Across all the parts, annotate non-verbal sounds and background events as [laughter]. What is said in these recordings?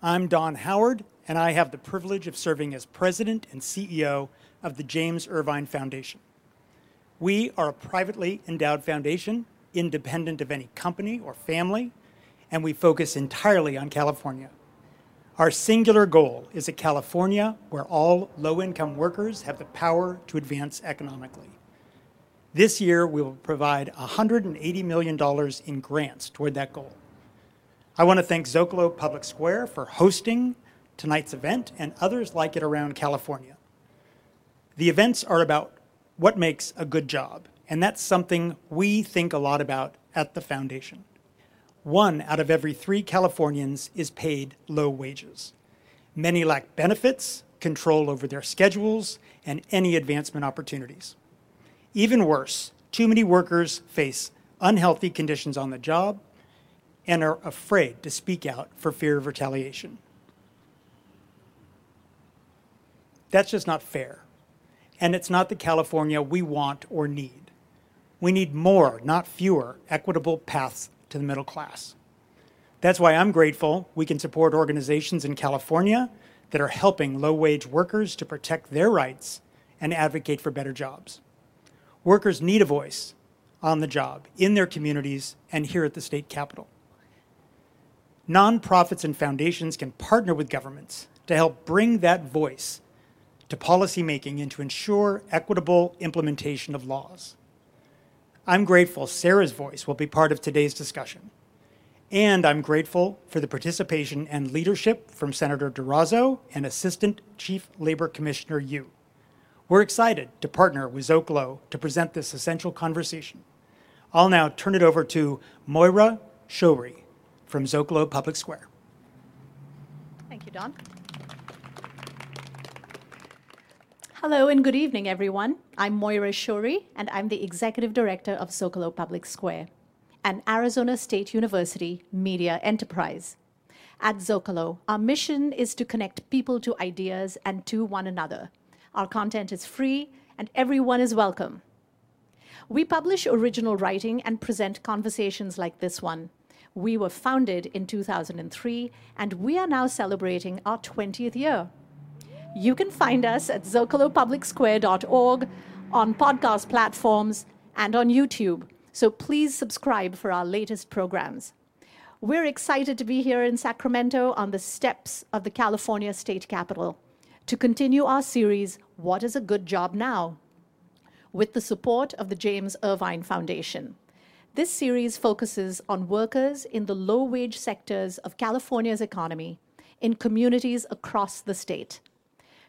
I'm Don Howard, and I have the privilege of serving as president and CEO of the James Irvine Foundation. We are a privately endowed foundation, independent of any company or family, and we focus entirely on California. Our singular goal is a California where all low-income workers have the power to advance economically. This year, we will provide $180 million in grants toward that goal. I want to thank Zocalo Public Square for hosting tonight's event and others like it around California. The events are about what makes a good job, and that's something we think a lot about at the foundation. One out of every three Californians is paid low wages. Many lack benefits, control over their schedules, and any advancement opportunities. Even worse, too many workers face unhealthy conditions on the job and are afraid to speak out for fear of retaliation. That's just not fair, and it's not the California we want or need. We need more, not fewer, equitable paths to the middle class. That's why I'm grateful we can support organizations in California that are helping low-wage workers to protect their rights and advocate for better jobs. Workers need a voice on the job, in their communities, and here at the state capitol. Nonprofits and foundations can partner with governments to help bring that voice to policymaking and to ensure equitable implementation of laws. I'm grateful Sara's voice will be part of today's discussion, and I'm grateful for the participation and leadership from Senator Durazo and Assistant Chief Labor Commissioner Yu. We're excited to partner with Zocalo to present this essential conversation. I'll now turn it over to Moira Shourie from Zocalo Public Square. Thank you, Don. Hello, and good evening, everyone. I'm Moira Shourie, and I'm the Executive Director of Zocalo Public Square, an Arizona State University media enterprise. At Zocalo, our mission is to connect people to ideas and to one another. Our content is free, and everyone is welcome. We publish original writing and present conversations like this one. We were founded in 2003, and we are now celebrating our 20th year. You can find us at zocalopublicsquare.org, on podcast platforms, and on YouTube, so please subscribe for our latest programs. We're excited to be here in Sacramento on the steps of the California State Capitol to continue our series, What is a Good Job Now? with the support of the James Irvine Foundation. This series focuses on workers in the low-wage sectors of California's economy in communities across the state.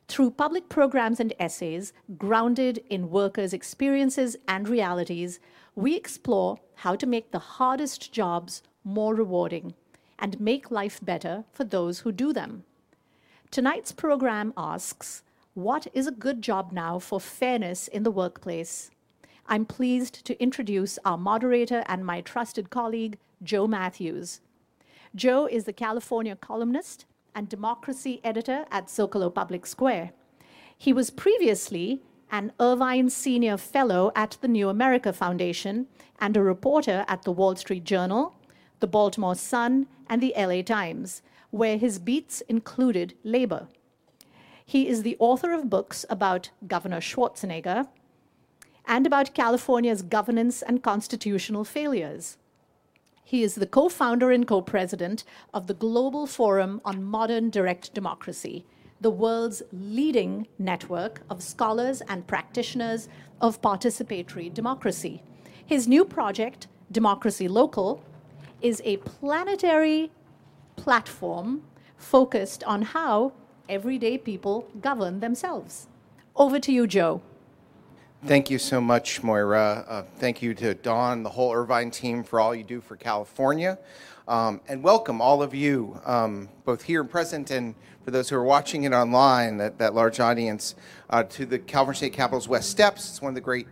Through public programs and essays grounded in workers' experiences and realities, we explore how to make the hardest jobs more rewarding and make life better for those who do them. Tonight's program asks: What is a good job now for fairness in the workplace? I'm pleased to introduce our moderator and my trusted colleague, Joe Mathews. Joe is the California columnist and democracy editor at Zocalo Public Square. He was previously an Irvine Senior Fellow at the New America Foundation and a reporter at The Wall Street Journal, The Baltimore Sun, and The LA Times, where his beats included labor. He is the author of books about Governor Schwarzenegger and about California's governance and constitutional failures. He is the co-founder and co-president of the Global Forum on Modern Direct Democracy, the world's leading network of scholars and practitioners of participatory democracy. His new project, Democracy Local, is a planetary platform focused on how everyday people govern themselves. Over to you, Joe. Thank you so much, Moira. Uh, thank you to Don, the whole Irvine team, for all you do for California. Um, and welcome, all of you, um, both here and present, and for those who are watching it online, that that large audience, uh, to the California State Capitol's West Steps. It's one of the great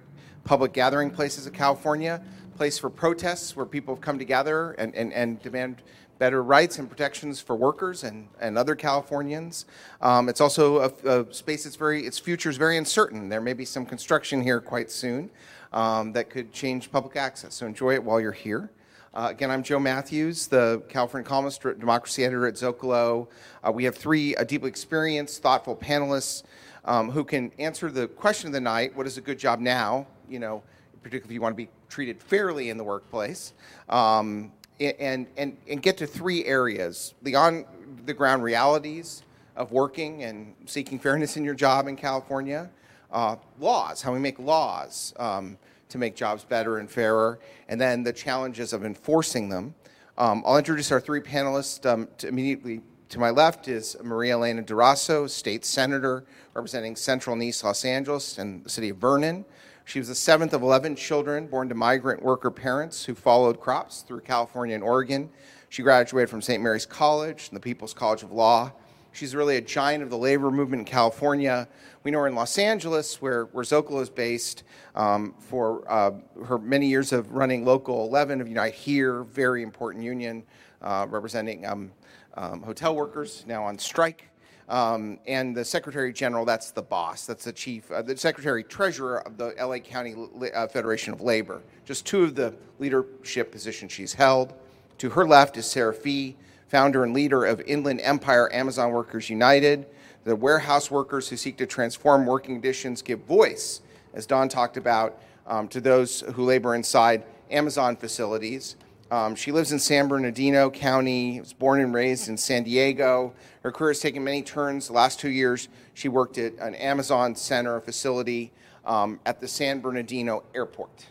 public gathering places of California, place for protests, where people have come together and, and, and demand better rights and protections for workers and and other Californians. It's also a space that's very... its future is very uncertain. There may be some construction here quite soon, that could change public access, so enjoy it while you're here. Uh, again, I'm Joe Mathews, the California columnist, democracy editor at Zocalo. Uh, we have three uh, deeply experienced, thoughtful panelists um, who can answer the question of the night: What is a good job now? You know, particularly if you want to be treated fairly in the workplace, um, and, and, and get to three areas: the on the ground realities of working and seeking fairness in your job in California, uh, laws, how we make laws um, to make jobs better and fairer, and then the challenges of enforcing them. Um, I'll introduce our three panelists. Um, to immediately to my left is Maria Elena Durazo, state senator representing Central and East Los Angeles and the city of Vernon. She was the seventh of 11 children born to migrant worker parents who followed crops through California and Oregon. She graduated from St. Mary's College and the People's College of Law. She's really a giant of the labor movement in California. We know her in Los Angeles, where, where Zocalo is based, um, for uh, her many years of running Local 11 of Unite Here, very important union uh, representing um, um, hotel workers now on strike. Um, and the Secretary General, that's the boss, that's the chief, uh, the Secretary Treasurer of the LA County uh, Federation of Labor. Just two of the leadership positions she's held. To her left is Sara Fee, founder and leader of Inland Empire Amazon Workers United. The warehouse workers who seek to transform working conditions give voice, as Don talked about, um, to those who labor inside Amazon facilities. Um, she lives in San Bernardino County, was born and raised in San Diego. Her career has taken many turns. The last two years, she worked at an Amazon Center facility um, at the San Bernardino Airport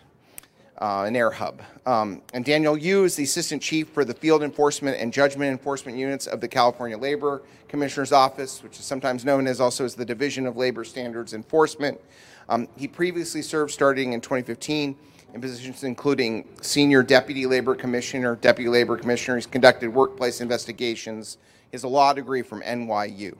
uh, an air hub. Um, and Daniel Yu is the assistant chief for the field enforcement and judgment enforcement units of the California Labor Commissioner's Office, which is sometimes known as also as the Division of Labor Standards Enforcement. Um, he previously served starting in 2015 in positions including senior deputy labor commissioner, deputy labor commissioner. He's conducted workplace investigations. He has a law degree from NYU.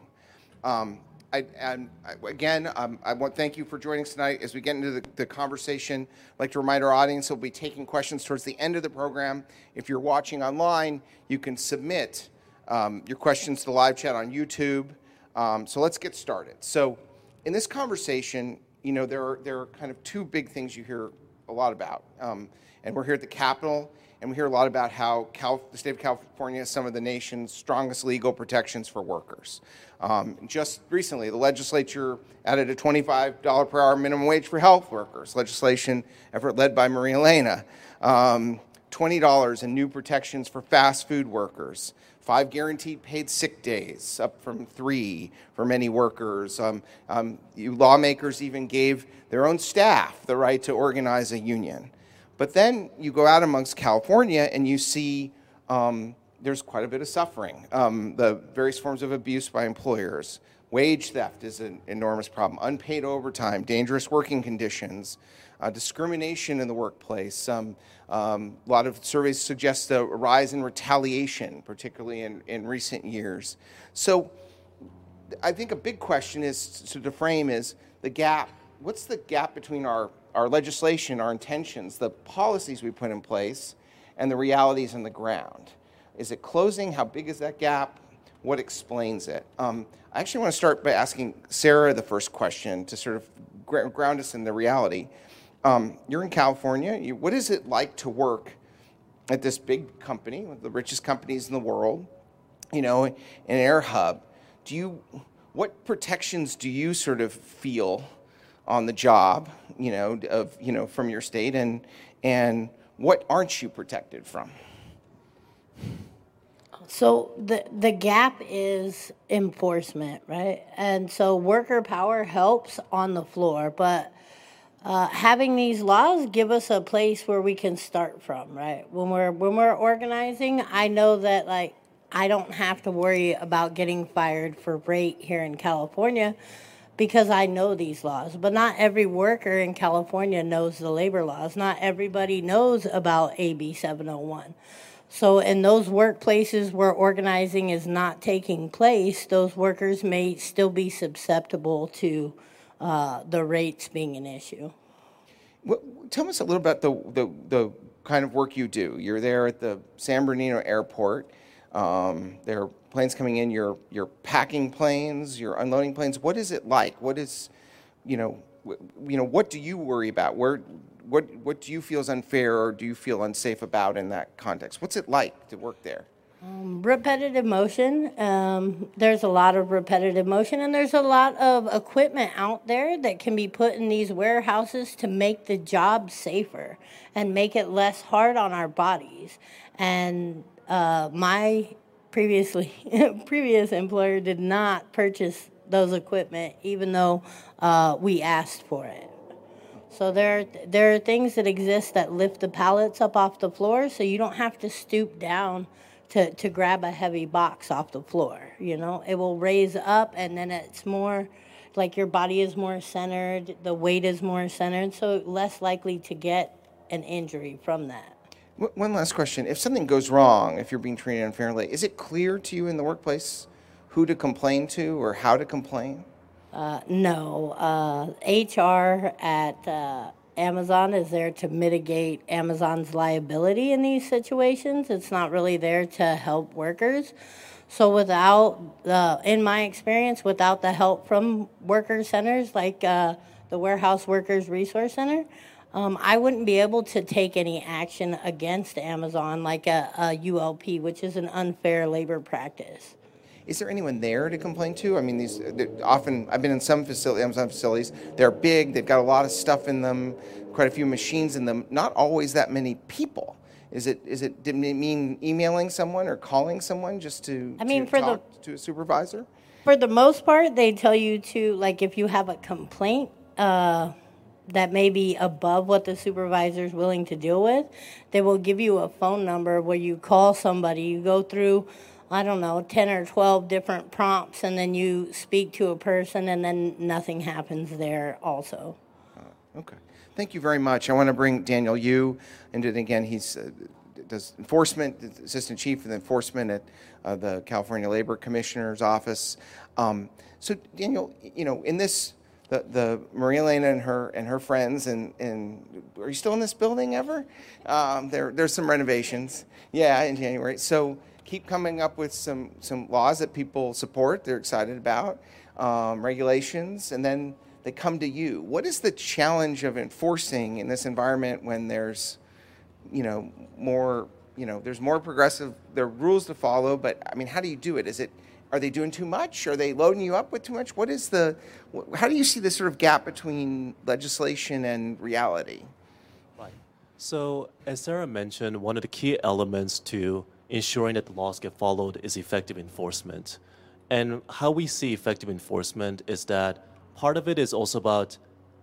Um, I, and again, um, I want thank you for joining us tonight. As we get into the, the, conversation, I'd like to remind our audience we'll be taking questions towards the end of the program. If you're watching online, you can submit um, your questions to the live chat on YouTube. Um, so let's get started. So, in this conversation, you know, there are, there are kind of two big things you hear a lot about. Um, and we're here at the Capitol, and we hear a lot about how Cal- the state of California has some of the nation's strongest legal protections for workers. Um, just recently, the legislature added a $25 per hour minimum wage for health workers, legislation effort led by Maria Elena. Um, $20 in new protections for fast food workers, five guaranteed paid sick days, up from three for many workers. Um, um, lawmakers even gave their own staff the right to organize a union. But then you go out amongst California and you see um, there's quite a bit of suffering. Um, the various forms of abuse by employers, wage theft is an enormous problem, unpaid overtime, dangerous working conditions, uh, discrimination in the workplace. Um, um, a lot of surveys suggest a rise in retaliation, particularly in, in recent years. So I think a big question is to, to frame is the gap. What's the gap between our, our legislation, our intentions, the policies we put in place, and the realities on the ground? Is it closing? How big is that gap? What explains it? Um, I actually want to start by asking Sara the first question to sort of ground us in the reality. Um, you're in California. You, what is it like to work at this big company, one of the richest companies in the world, you know, an air hub? Do you, what protections do you sort of feel on the job, you know, of, you know, from your state, and, and what aren't you protected from? So the the gap is enforcement, right? And so worker power helps on the floor, but uh, having these laws give us a place where we can start from, right? When we're when we're organizing, I know that like I don't have to worry about getting fired for rate here in California because I know these laws. But not every worker in California knows the labor laws. Not everybody knows about AB 701. So, in those workplaces where organizing is not taking place, those workers may still be susceptible to uh, the rates being an issue. Well, tell us a little about the, the, the, kind of work you do. You're there at the San Bernardino Airport. Um, there are planes coming in. You're, you're packing planes. You're unloading planes. What is it like? What is, you know, w- you know, what do you worry about? Where, what, what do you feel is unfair or do you feel unsafe about in that context? What's it like to work there? Repetitive motion. Um, there's a lot of repetitive motion, and there's a lot of equipment out there that can be put in these warehouses to make the job safer and make it less hard on our bodies. And uh, my previously [laughs] previous employer did not purchase those equipment, even though uh, we asked for it. So there, there are things that exist that lift the pallets up off the floor, so you don't have to stoop down to, to grab a heavy box off the floor. You know, it will raise up and then it's more like your body is more centered, the weight is more centered, so less likely to get an injury from that. One last question. If something goes wrong, if you're being treated unfairly, is it clear to you in the workplace who to complain to or how to complain? Uh, no. Uh, HR at uh, Amazon is there to mitigate Amazon's liability in these situations. It's not really there to help workers. So without the, in my experience, without the help from worker centers like uh, the Warehouse Workers Resource Center, um, I wouldn't be able to take any action against Amazon like a, a ULP, which is an unfair labor practice. Is there anyone there to complain to? I mean, these often I've been in some facility, Amazon facilities. They're big. They've got a lot of stuff in them, quite a few machines in them. Not always that many people. Is it? Is it? Did it mean emailing someone or calling someone just to? I mean, to for talk the to a supervisor. For the most part, they tell you to like if you have a complaint. Uh, that may be above what the supervisor is willing to deal with, they will give you a phone number where you call somebody. You go through I don't know, 10 or 12 different prompts, and then you speak to a person, and then nothing happens there also. Uh, okay. Thank you very much. I want to bring Daniel Yu, and again, he's uh, does enforcement, assistant chief of enforcement at uh, the California Labor Commissioner's office. Um, so, Daniel, you know, in this, the, the Maria Elena and her and her friends, and, and are you still in this building ever? Um, there, there's some renovations. Yeah, in January. So keep coming up with some, some laws that people support, they're excited about, um, regulations, and then they come to you. What is the challenge of enforcing in this environment when there's, you know, more, you know, there's more progressive, there are rules to follow, but I mean, how do you do it? Is it, are they doing too much? Are they loading you up with too much? What is the, how do you see this sort of gap between legislation and reality? So, as Sara mentioned, one of the key elements to ensuring that the laws get followed is effective enforcement. And how we see effective enforcement is that part of it is also about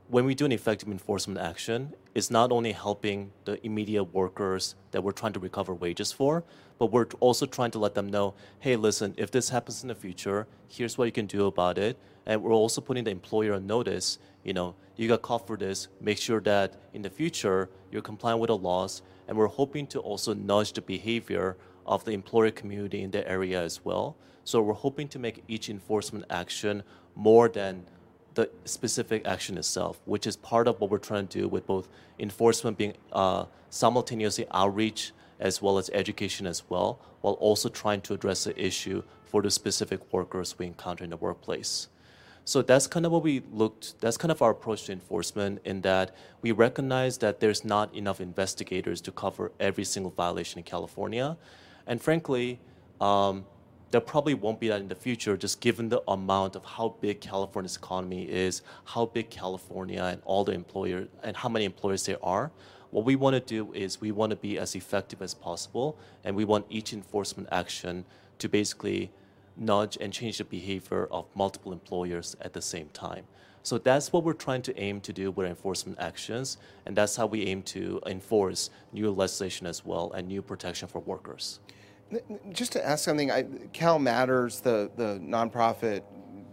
when we do an effective enforcement action, it's not only helping the immediate workers that we're trying to recover wages for, but we're also trying to let them know, hey, listen, if this happens in the future, here's what you can do about it. And we're also putting the employer on notice, you know, you got caught for this, make sure that in the future you're compliant with the laws. And we're hoping to also nudge the behavior of the employer community in the area as well. So we're hoping to make each enforcement action more than the specific action itself, which is part of what we're trying to do with both enforcement being uh, simultaneously outreach as well as education as well, while also trying to address the issue for the specific workers we encounter in the workplace. So that's kind of what we looked, that's kind of our approach to enforcement in that we recognize that there's not enough investigators to cover every single violation in California. And frankly, um, there probably won't be that in the future, just given the amount of how big California's economy is, how big California and all the employers and how many employers there are. What we want to do is we want to be as effective as possible, and we want each enforcement action to basically nudge and change the behavior of multiple employers at the same time. So that's what we're trying to aim to do with enforcement actions, and that's how we aim to enforce new legislation as well and new protection for workers. Just to ask something, I, Cal Matters, the, the nonprofit,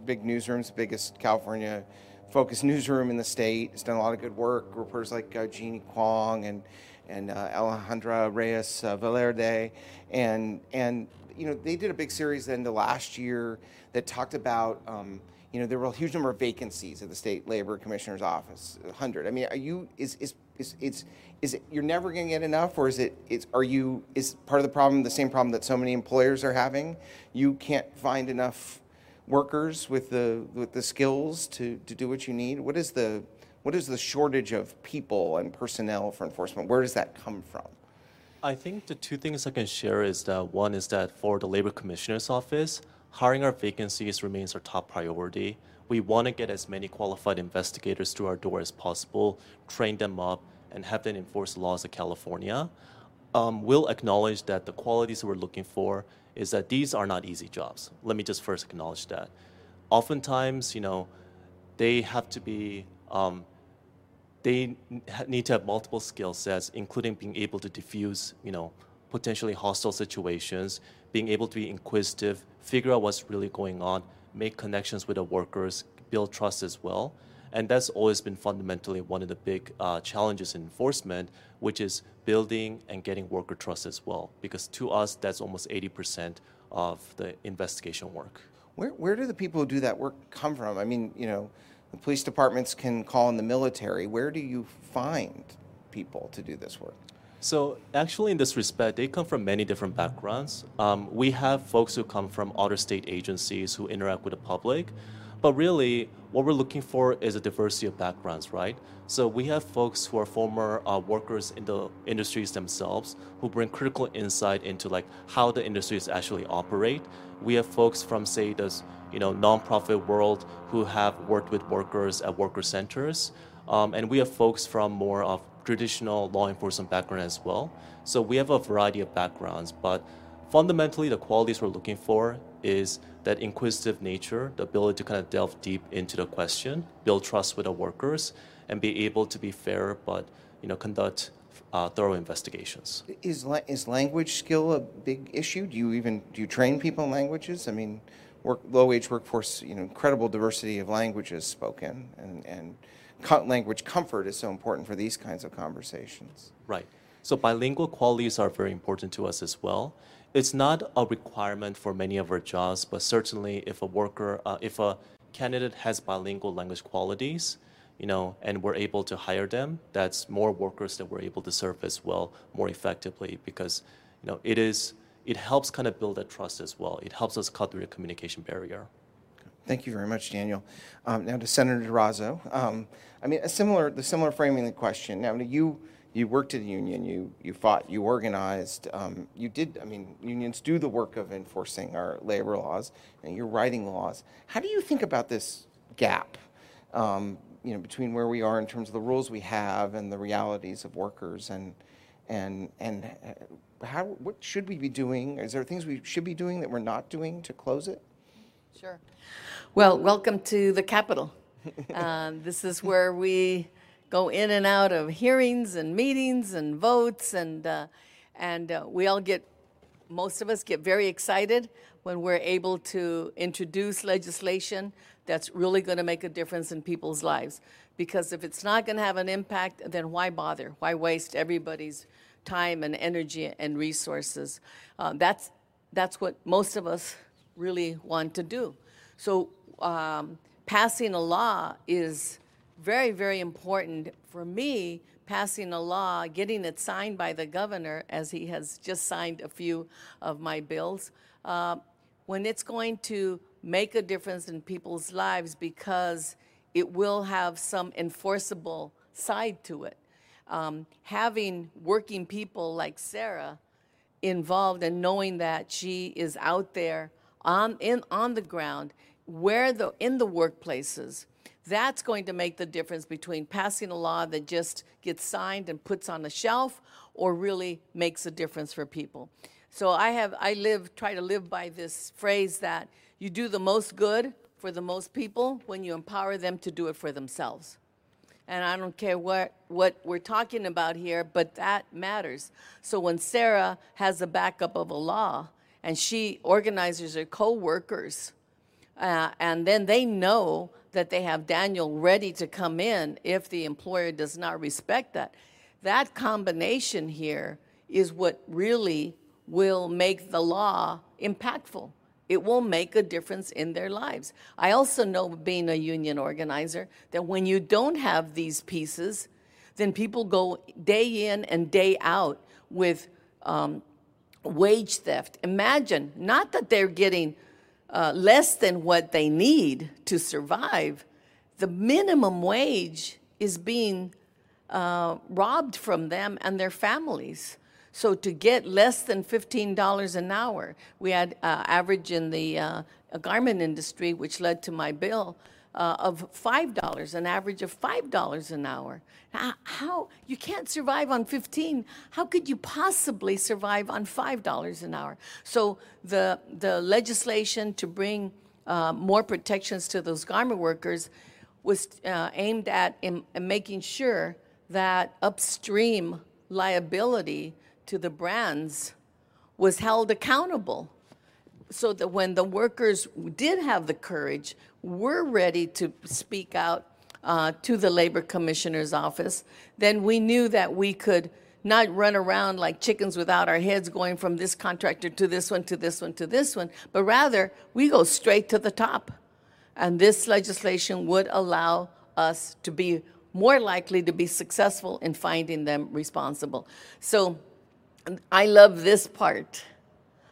big newsrooms, biggest California focused [laughs] newsroom in the state, has done a lot of good work. Reporters like uh, Jeanne Kuang and and uh, Alejandra Reyes uh, Velarde, and and you know they did a big series in the last year that talked about. Um, you know, there were a huge number of vacancies at the state labor commissioner's office, 100. I mean, are you, is, is, is, it's, is it, you're never going to get enough or is it, is, are you, is part of the problem the same problem that so many employers are having? You can't find enough workers with the, with the skills to, to do what you need? What is the, what is the shortage of people and personnel for enforcement? Where does that come from? I think the two things I can share is that one is that for the Labor Commissioner's Office, hiring our vacancies remains our top priority. We want to get as many qualified investigators through our door as possible, train them up, and have them enforce the laws of California. Um, we'll acknowledge that the qualities we're looking for is that these are not easy jobs. Let me just first acknowledge that. Oftentimes, you know, they have to be um, they need to have multiple skill sets, including being able to diffuse, you know, potentially hostile situations, being able to be inquisitive, figure out what's really going on, make connections with the workers, build trust as well. And that's always been fundamentally one of the big uh, challenges in enforcement, which is building and getting worker trust as well. Because to us, that's almost 80% of the investigation work. Where, where do the people who do that work come from? I mean, you know, the police departments can call in the military. Where do you find people to do this work? So actually, in this respect, they come from many different backgrounds. Um, we have folks who come from other state agencies who interact with the public, but really, what we're looking for is a diversity of backgrounds, right? So we have folks who are former uh, workers in the industries themselves who bring critical insight into like how the industries actually operate. We have folks from say the you know nonprofit world who have worked with workers at worker centers, um, and we have folks from more of traditional law enforcement background as well. So we have a variety of backgrounds, but fundamentally the qualities we're looking for is that inquisitive nature, the ability to kind of delve deep into the question, build trust with the workers, and be able to be fair, but you know conduct uh, thorough investigations. Is la- is language skill a big issue? Do you even do you train people in languages? I mean, work, low wage workforce, you know, incredible diversity of languages spoken, and and language comfort is so important for these kinds of conversations. Right. So bilingual qualities are very important to us as well. It's not a requirement for many of our jobs, but certainly if a worker, uh, if a candidate has bilingual language qualities, you know, and we're able to hire them, that's more workers that we're able to serve as well more effectively because, you know, it is it helps kind of build that trust as well. It helps us cut through the communication barrier. Thank you very much, Daniel. Um, now to Senator Durazo. Um, I mean, a similar the similar framing of the question. Now, you you worked at a union, you you fought, you organized, um, you did. I mean, unions do the work of enforcing our labor laws, and you're writing laws. How do you think about this gap? Um, you know, between where we are in terms of the rules we have and the realities of workers, and and and uh, how what should we be doing? Is there things we should be doing that we're not doing to close it? Sure. Well, welcome to the Capitol. um, this is where we go in and out of hearings and meetings and votes, and uh, and uh, we all get, most of us get very excited when we're able to introduce legislation that's really going to make a difference in people's lives. Because if it's not going to have an impact, then why bother? Why waste everybody's time and energy and resources? Uh, that's that's what most of us really want to do. So um, passing a law is very, very important for me. Passing a law, getting it signed by the governor, as he has just signed a few of my bills, uh, when it's going to make a difference in people's lives because it will have some enforceable side to it. Um, having working people like Sara involved and knowing that she is out there on in on the ground where the in the workplaces that's going to make the difference between passing a law that just gets signed and puts on the shelf or really makes a difference for people so i have i live try to live by this phrase that you do the most good for the most people when you empower them to do it for themselves and I don't care what, what we're talking about here, but that matters. So when Sara has a backup of a law and she organizes her co workers, uh, and then they know that they have Daniel ready to come in if the employer does not respect that, that combination here is what really will make the law impactful it will make a difference in their lives. I also know, being a union organizer, that when you don't have these pieces, then people go day in and day out with um, wage theft. Imagine, not that they're getting uh, less than what they need to survive, the minimum wage is being uh, robbed from them and their families. So to get less than $15 an hour, we had uh, average in the uh, garment industry, which led to my bill, uh, of $5, an average of $5 an hour. How, you can't survive on 15. How could you possibly survive on $5 an hour? So the, the legislation to bring uh, more protections to those garment workers was uh, aimed at in, in making sure that upstream liability to the brands was held accountable so that when the workers did have the courage, were ready to speak out uh, to the labor commissioner's office, then we knew that we could not run around like chickens without our heads going from this contractor to this one to this one to this one, but rather we go straight to the top. And this legislation would allow us to be more likely to be successful in finding them responsible. So I love this part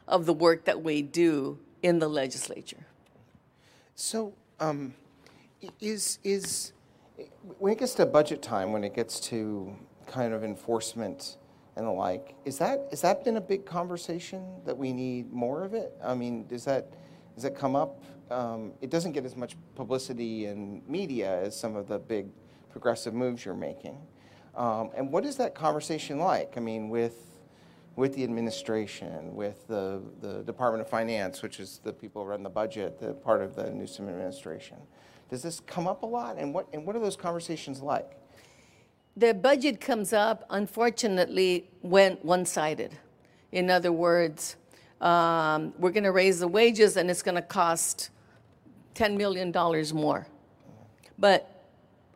of the work that we do in the legislature. So, um, is is when it gets to budget time, when it gets to kind of enforcement and the like, is that is that been a big conversation that we need more of it? I mean, does that does that come up? Um, it doesn't get as much publicity in media as some of the big progressive moves you're making. Um, and what is that conversation like? I mean, with with the administration, with the, the Department of Finance, which is the people who run the budget, the part of the Newsom administration. Does this come up a lot? And what, and what are those conversations like? The budget comes up, unfortunately, when one sided. In other words, um, we're going to raise the wages and it's going to cost $10 million more. But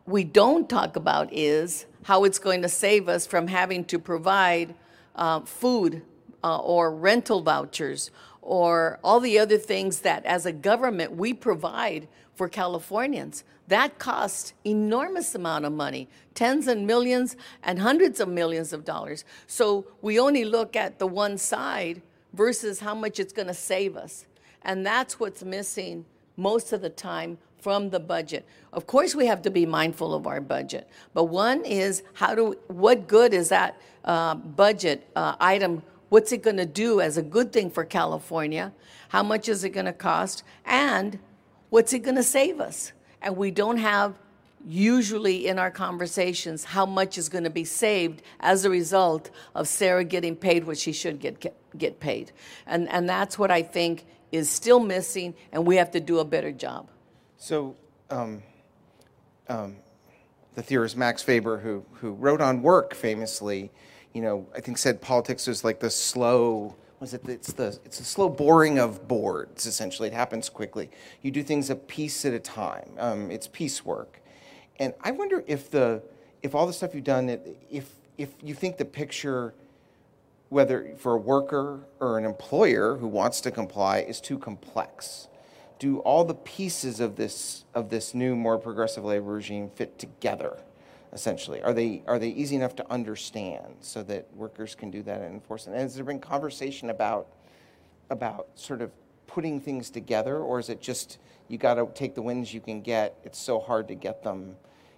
we don't talk about is how it's going to save us from having to provide uh, food uh, or rental vouchers or all the other things that as a government we provide for Californians. That costs enormous amount of money, tens and millions and hundreds of millions of dollars. So we only look at the one side versus how much it's going to save us. And that's what's missing most of the time from the budget. Of course, we have to be mindful of our budget, but one is how do what good is that uh, budget uh, item? What's it going to do as a good thing for California? How much is it going to cost? And what's it going to save us? And we don't have usually in our conversations how much is going to be saved as a result of Sara getting paid what she should get get, get paid. And and that's what I think is still missing and we have to do a better job. So, um, um, the theorist Max Weber, who, who wrote on work famously, you know, I think said politics is like the slow, was it, it's the, it's the slow boring of boards, essentially. It happens quickly. You do things a piece at a time. Um, it's piecework. And I wonder if the, if all the stuff you've done, if, if you think the picture, whether for a worker or an employer who wants to comply, is too complex do all the pieces of this of this new, more progressive labor regime fit together? Essentially, are they are they easy enough to understand so that workers can do that and enforce it? And has there been conversation about about sort of putting things together, or is it just you got to take the wins you can get? It's so hard to get them.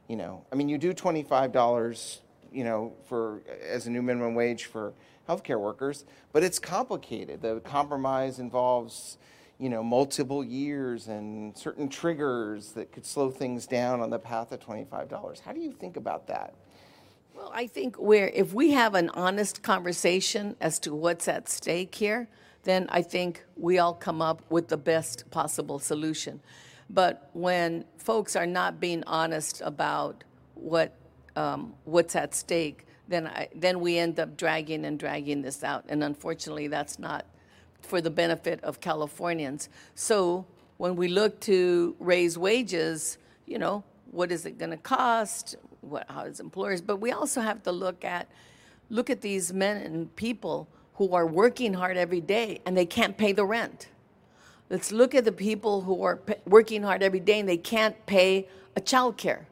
You know, I mean, you do twenty five dollars, you know, for as a new minimum wage for healthcare workers, but it's complicated. The compromise involves you know, multiple years and certain triggers that could slow things down on the path of $25. How do you think about that? Well, I think where if we have an honest conversation as to what's at stake here, then I think we all come up with the best possible solution. But when folks are not being honest about what um, what's at stake, then I, then we end up dragging and dragging this out, and unfortunately, that's not for the benefit of Californians. So when we look to raise wages, you know, what is it going to cost? What, how is employers? But we also have to look at look at these men and people who are working hard every day and they can't pay the rent. Let's look at the people who are p- working hard every day and they can't pay a child care.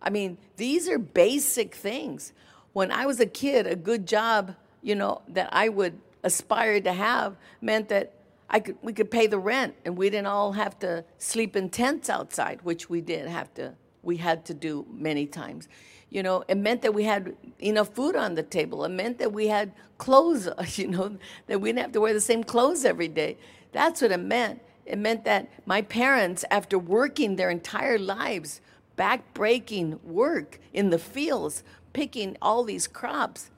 I mean, these are basic things. When I was a kid, a good job, you know, that I would aspired to have meant that I could, we could pay the rent and we didn't all have to sleep in tents outside, which we did have to we had to do many times. You know, it meant that we had enough food on the table. It meant that we had clothes, [laughs] you know, that we didn't have to wear the same clothes every day. That's what it meant. It meant that my parents, after working their entire lives, back-breaking work in the fields, picking all these crops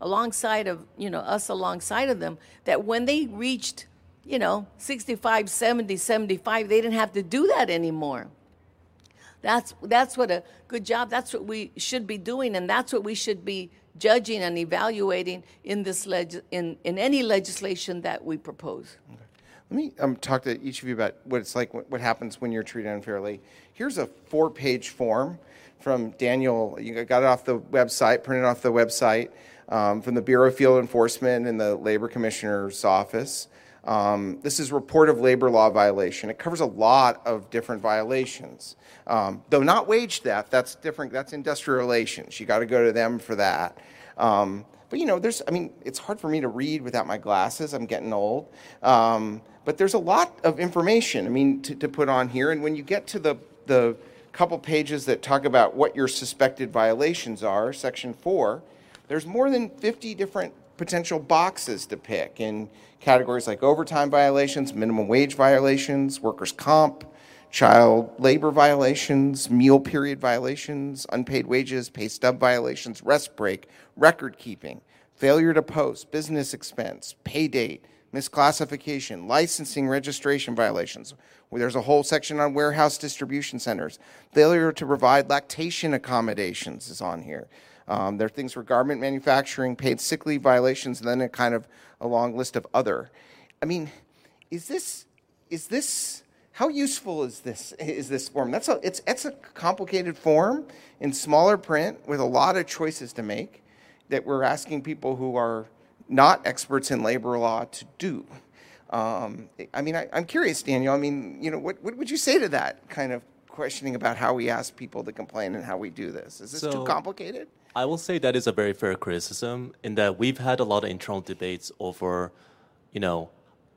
alongside of, you know, us alongside of them, that when they reached, you know, 65, 70, 75, they didn't have to do that anymore. That's, that's what a good job, that's what we should be doing, and that's what we should be judging and evaluating in, this leg- in, in any legislation that we propose. Let me um, talk to each of you about what it's like, what, what happens when you're treated unfairly. Here's a four page form from Daniel. You got it off the website, printed off the website um, from the Bureau of Field Enforcement and the Labor Commissioner's Office. Um, this is report of labor law violation. It covers a lot of different violations, um, though not wage theft. That's different. That's industrial relations. You got to go to them for that. Um, but you know, there's. I mean, it's hard for me to read without my glasses. I'm getting old. Um, but there's a lot of information. I mean, to, to put on here. And when you get to the the couple pages that talk about what your suspected violations are, section four, there's more than 50 different potential boxes to pick in categories like overtime violations, minimum wage violations, workers' comp, child labor violations, meal period violations, unpaid wages, pay stub violations, rest break, record keeping, failure to post, business expense, pay date, misclassification, licensing registration violations. There's a whole section on warehouse distribution centers. Failure to provide lactation accommodations is on here. Um, there are things for garment manufacturing, paid sick leave violations, and then a kind of a long list of other. I mean, is this is this how useful is this is this form? That's a it's it's a complicated form in smaller print with a lot of choices to make that we're asking people who are not experts in labor law to do. Um, I mean, I, am curious, Daniel. I mean, you know, what, what would you say to that kind of questioning about how we ask people to complain and how we do this? Is this so, too complicated? I will say that is a very fair criticism in that we've had a lot of internal debates over, you know,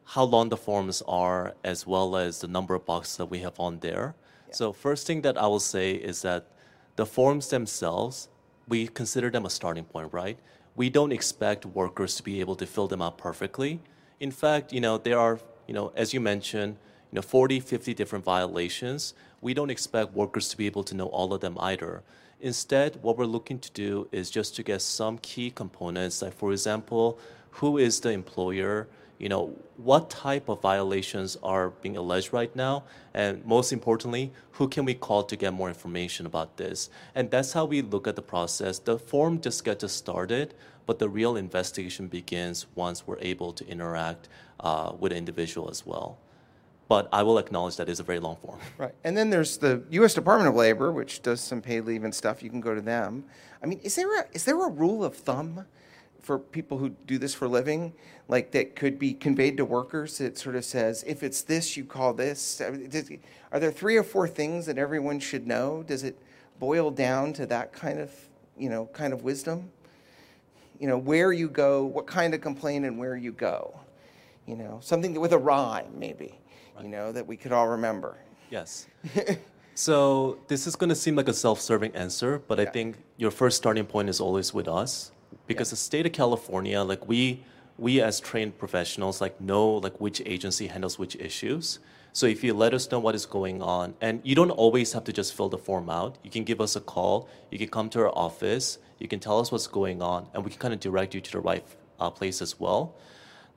how long the forms are as well as the number of boxes that we have on there. Yeah. So first thing that I will say is that the forms themselves, we consider them a starting point, right? We don't expect workers to be able to fill them out perfectly. In fact, you know, there are, you know, as you mentioned, you know, 40, 50 different violations. We don't expect workers to be able to know all of them either. Instead, what we're looking to do is just to get some key components, like for example, who is the employer, you know, what type of violations are being alleged right now, and most importantly, who can we call to get more information about this? And that's how we look at the process. The form just gets us started, but the real investigation begins once we're able to interact uh, with an individual as well. But I will acknowledge that is a very long form. Right. And then there's the U.S. Department of Labor, which does some paid leave and stuff. You can go to them. I mean, is there a, is there a rule of thumb for people who do this for a living, like that could be conveyed to workers? It sort of says, if it's this, you call this. Are there three or four things that everyone should know? Does it boil down to that kind of, you know, kind of wisdom? You know, where you go, what kind of complaint, and where you go. You know, something with a rhyme, maybe you know, that we could all remember. Yes. [laughs] so this is going to seem like a self-serving answer, but yeah. I think your first starting point is always with us, because yeah. the state of California, like we we as trained professionals, like know like which agency handles which issues. So if you let us know what is going on, and you don't always have to just fill the form out, you can give us a call, you can come to our office, you can tell us what's going on, and we can kind of direct you to the right uh, place as well.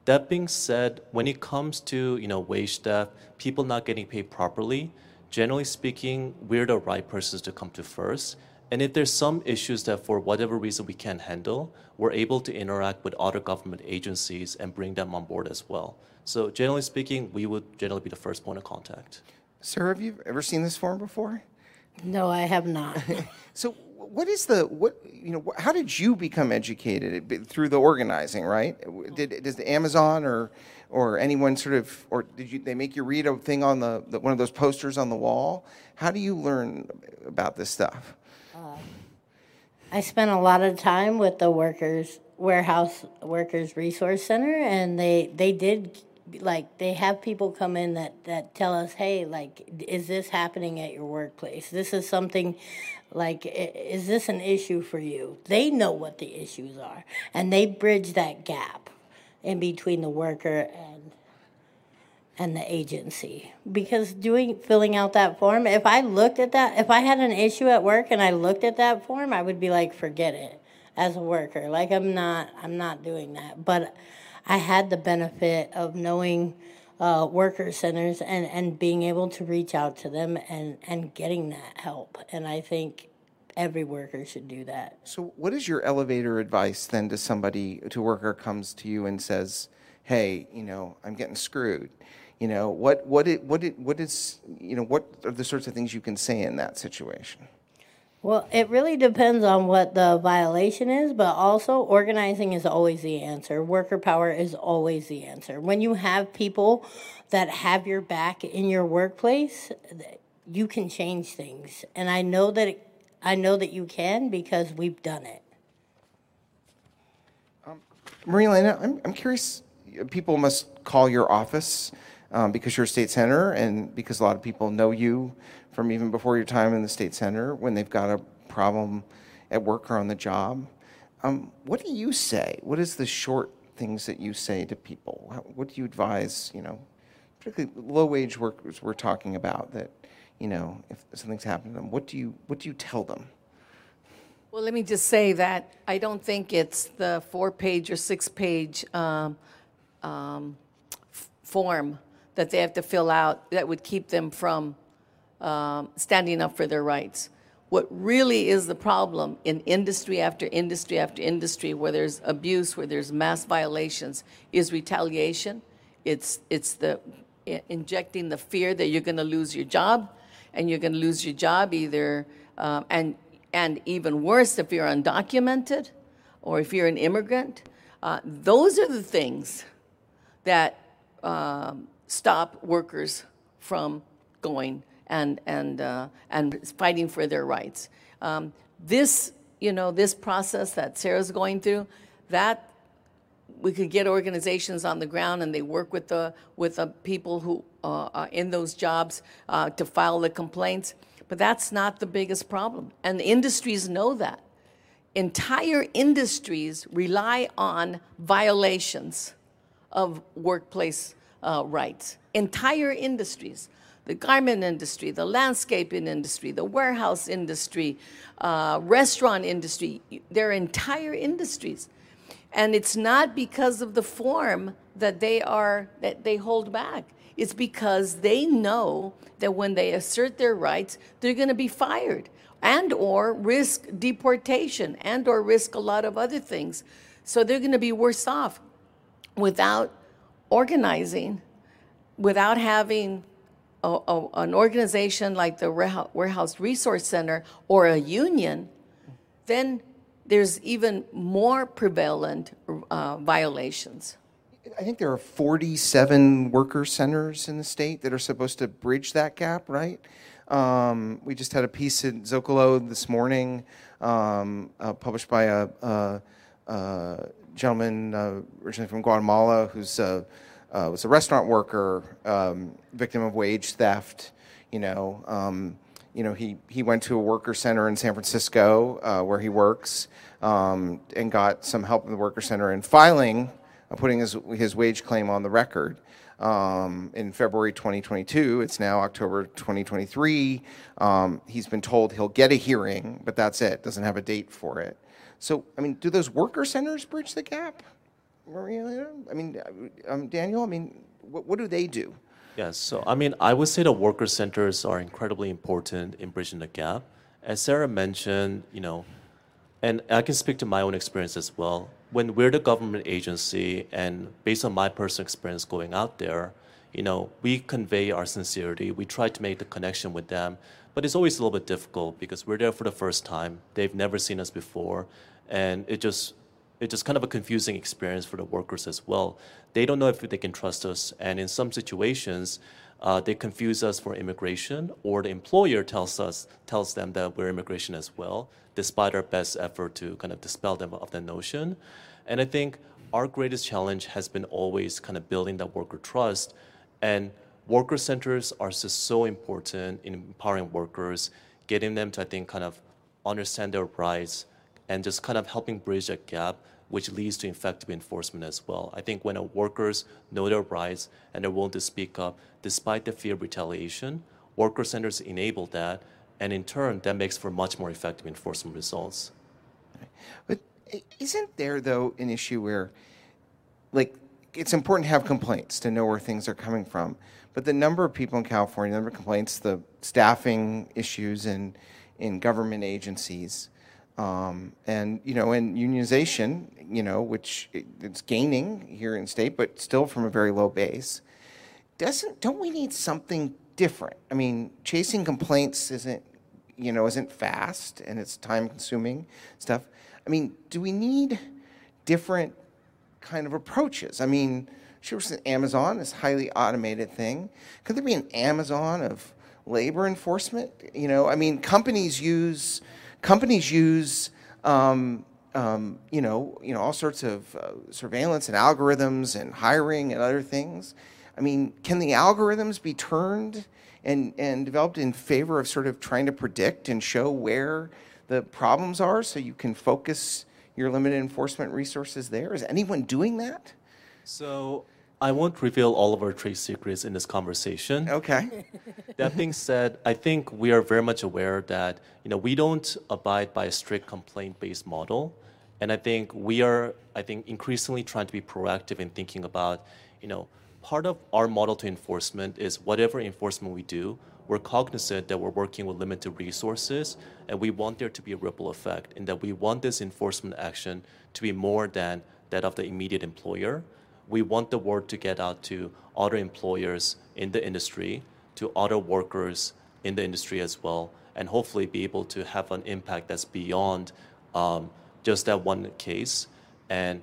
That being said, when it comes to you know wage theft, people not getting paid properly, generally speaking, we're the right persons to come to first. And if there's some issues that for whatever reason we can't handle, we're able to interact with other government agencies and bring them on board as well. So generally speaking, we would generally be the first point of contact. Sir, have you ever seen this form before? No, I have not. [laughs] so what is the what you know how did you become educated through the organizing right did does the amazon or or anyone sort of or did you they make you read a thing on the, the one of those posters on the wall how do you learn about this stuff uh, i spent a lot of time with the workers warehouse workers resource center and they they did like they have people come in that that tell us, hey, like, is this happening at your workplace? This is something. Like, is this an issue for you? They know what the issues are, and they bridge that gap in between the worker and and the agency. Because doing filling out that form if i looked at that if i had an issue at work and i looked at that form i would be like forget it as a worker. Like i'm not i'm not doing that. But i had the benefit of knowing uh, worker centers and, and being able to reach out to them and, and getting that help and i think every worker should do that So, what is your elevator advice then to somebody, to a worker comes to you and says, "Hey, you know, I'm getting screwed." You know, what what it, what it, what is you know what are the sorts of things you can say in that situation? Well, it really depends on what the violation is, but also organizing is always the answer. Worker power is always the answer. When you have people that have your back in your workplace, you can change things. And I know that it, I know that you can because we've done it. Maria Elena, I'm, I'm curious. People must call your office um, because you're a state senator, and because a lot of people know you from even before your time in the state senator when they've got a problem at work or on the job. Um, what do you say? What is the short things that you say to people? What do you advise? You know, particularly low-wage workers we're talking about that. You know, if something's happened to them, what do you what do you tell them? Well, let me just say that I don't think it's the four-page or six-page um, um, f- form that they have to fill out that would keep them from um, standing up for their rights. What really is the problem in industry after industry after industry, where there's abuse, where there's mass violations, is retaliation. It's it's the injecting the fear that you're going to lose your job, and you're going to lose your job either, um, and and even worse if you're undocumented, or if you're an immigrant. Uh, those are the things that um, stop workers from going and and uh, and fighting for their rights. Um, this, you know, this process that Sara's going through, that we could get organizations on the ground and they work with the with the people who uh, are in those jobs uh, to file the complaints. But that's not the biggest problem, and industries know that. Entire industries rely on violations of workplace uh, rights. Entire industries, the garment industry, the landscaping industry, the warehouse industry, uh, restaurant industry, they're entire industries. And it's not because of the form that they are that they hold back. It's because they know that when they assert their rights, they're going to be fired and or risk deportation and or risk a lot of other things. So they're going to be worse off without organizing, without having a, a- an organization like the Warehouse Resource Center or a union, then there's even more prevalent uh, violations. I think there are 47 worker centers in the state that are supposed to bridge that gap, right? Um, we just had a piece in Zocalo this morning, um, uh, published by a, a, a gentleman uh, originally from Guatemala who's uh, was a restaurant worker, um, victim of wage theft. You know, um, you know, he, he went to a worker center in San Francisco uh, where he works um, and got some help in the worker center in filing, uh, putting his, his wage claim on the record. Um, in February 2022, it's now October 2023. Um, he's been told he'll get a hearing, but that's it, doesn't have a date for it. So, I mean, do those worker centers bridge the gap? Maria, I mean, um, Daniel, I mean, what, what do they do? Yes, so I mean, I would say the worker centers are incredibly important in bridging the gap. As Sara mentioned, you know, and I can speak to my own experience as well. When we're the government agency, and based on my personal experience going out there, you know, we convey our sincerity. We try to make the connection with them, but it's always a little bit difficult because we're there for the first time. They've never seen us before, and it just it's just kind of a confusing experience for the workers as well. They don't know if they can trust us, and in some situations, uh, they confuse us for immigration, or the employer tells us tells them that we're immigration as well, despite our best effort to kind of dispel them of that notion. And I think our greatest challenge has been always kind of building that worker trust. And worker centers are just so important in empowering workers, getting them to, I think, kind of understand their rights and just kind of helping bridge that gap, which leads to effective enforcement as well. I think when workers know their rights and they're willing to speak up, despite the fear of retaliation, worker centers enable that, and in turn, that makes for much more effective enforcement results. But isn't there, though, an issue where, like, it's important to have complaints to know where things are coming from. But the number of people in California, the number of complaints, the staffing issues in, in government agencies, um, and you know, and unionization, you know, which it's gaining here in state, but still from a very low base. Doesn't don't we need something different? I mean, chasing complaints isn't, you know, isn't fast and it's time consuming stuff. I mean, do we need different kind of approaches? I mean, sure, Amazon is highly automated thing. Could there be an Amazon of labor enforcement? You know, I mean, companies use companies use um, um, you know, you know, all sorts of uh, surveillance and algorithms and hiring and other things. I mean, can the algorithms be turned and, and developed in favor of sort of trying to predict and show where the problems are so you can focus your limited enforcement resources there? Is anyone doing that? So I won't reveal all of our trade secrets in this conversation. Okay. [laughs] that being said, I think we are very much aware that you know we don't abide by a strict complaint-based model, and I think we are I think increasingly trying to be proactive in thinking about you know part of our model to enforcement is whatever enforcement we do, we're cognizant that we're working with limited resources and we want there to be a ripple effect and that we want this enforcement action to be more than that of the immediate employer. We want the word to get out to other employers in the industry, to other workers in the industry as well, and hopefully be able to have an impact that's beyond um, just that one case. And